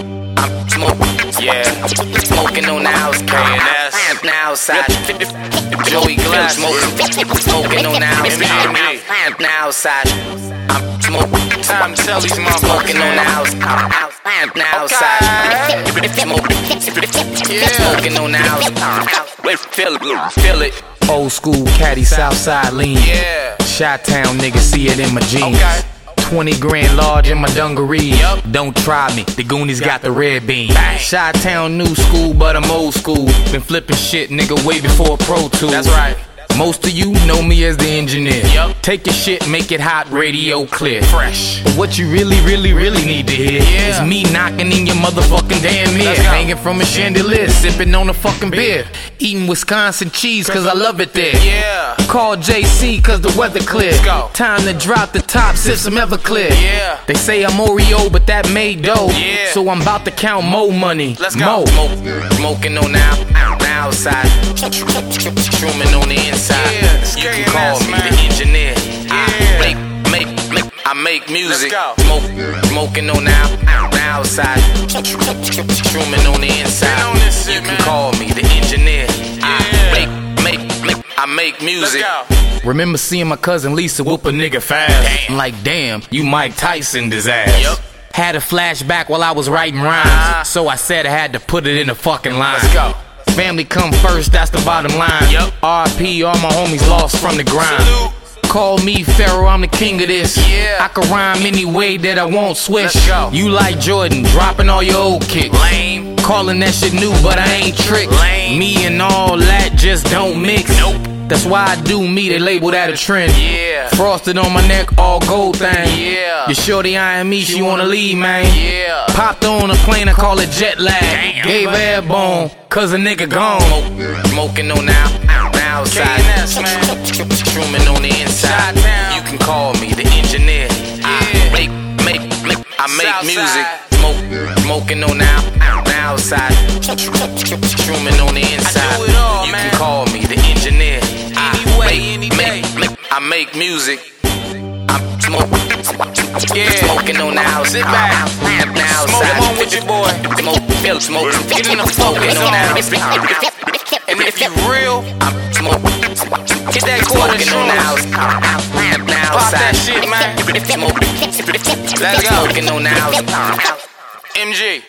I'm smoking, yeah, smoking on the house, KNS. now outside. Joey Glass, smoking, smoking on the house, MGMG. now outside. I'm smoking, Time to tell these smoking on the now. house, now outside. Smoking, Yeah. smoking on the house, wait, feel it, feel it. Old school caddy, Southside lean. Yeah. Shot Town nigga, see it in my jeans. Okay. 20 grand large in my dungaree. Yup. Don't try me, the Goonies got the red beam. Shot Town new school, but I'm old school. Been flipping shit, nigga, way before Pro Tools. That's right. Most of you know me as the engineer. Yup. Take your shit, make it hot, radio clear. Fresh. But what you really, really, really need to hear Yeah. is me knocking in your motherfucking damn ear. Hanging from a chandelier, sipping on a fucking beer. Eating Wisconsin cheese, cause I love it there. Yeah. Call JC cause the weather clear. Let's go. Time to drop the top, sip some Everclear. Yeah. They say I'm Oreo, but that made dough. Yeah. So I'm about to count more money. Let's go. Mo. Smoking on the outside, shrooming on the inside. Yeah, you can call me man. the engineer. Yeah. I make, make, make, I make music. Smoke, smoking on the out, outside, shrooming on the inside. On shit, you can man. call me the engineer. Yeah. I make, make, make, I make music. Remember seeing my cousin Lisa whoop a nigga fast. Damn. I'm like, damn, you Mike Tyson his ass. Yup. Had a flashback while I was writing rhymes. Uh-huh. So I said I had to put it in the fucking line. Let's go. Family come first, that's the bottom line. Yup. RP, all my homies lost from the grind. Salute. Call me Pharaoh, I'm the king of this. Yeah. I can rhyme any way that I won't switch. You like Jordan, dropping all your old kicks. Lame. Calling that shit new, but I ain't tricked. Lame. Me and all that just don't mix. Nope. That's why I do me, they label that a trend. Yeah. Frosted on my neck, all gold thing. Yeah. Your shorty eyeing me, she wanna leave, man. Yeah. Popped on a plane, I call it jet lag. Damn. Gave her airborne, cause a nigga gone. Smoking on the out, outside. KNS, man. Shrooming on the inside. You can call me the engineer. Yeah. I make, make, make, I make Southside. music. Smoke, smoking on the out, outside. Shrooming on the inside. do it all, you man. can call me the make, music. I'm smoking, Yeah. smoking on the outside. Sit back. The Smoke outside. along with your boy. Smoke, smoke, Get in the focus on the And if you real, I'm smoking. hit that quarter Smoking on the. Now Pop that shit, man. Let's go. Smoking on the outside. MG.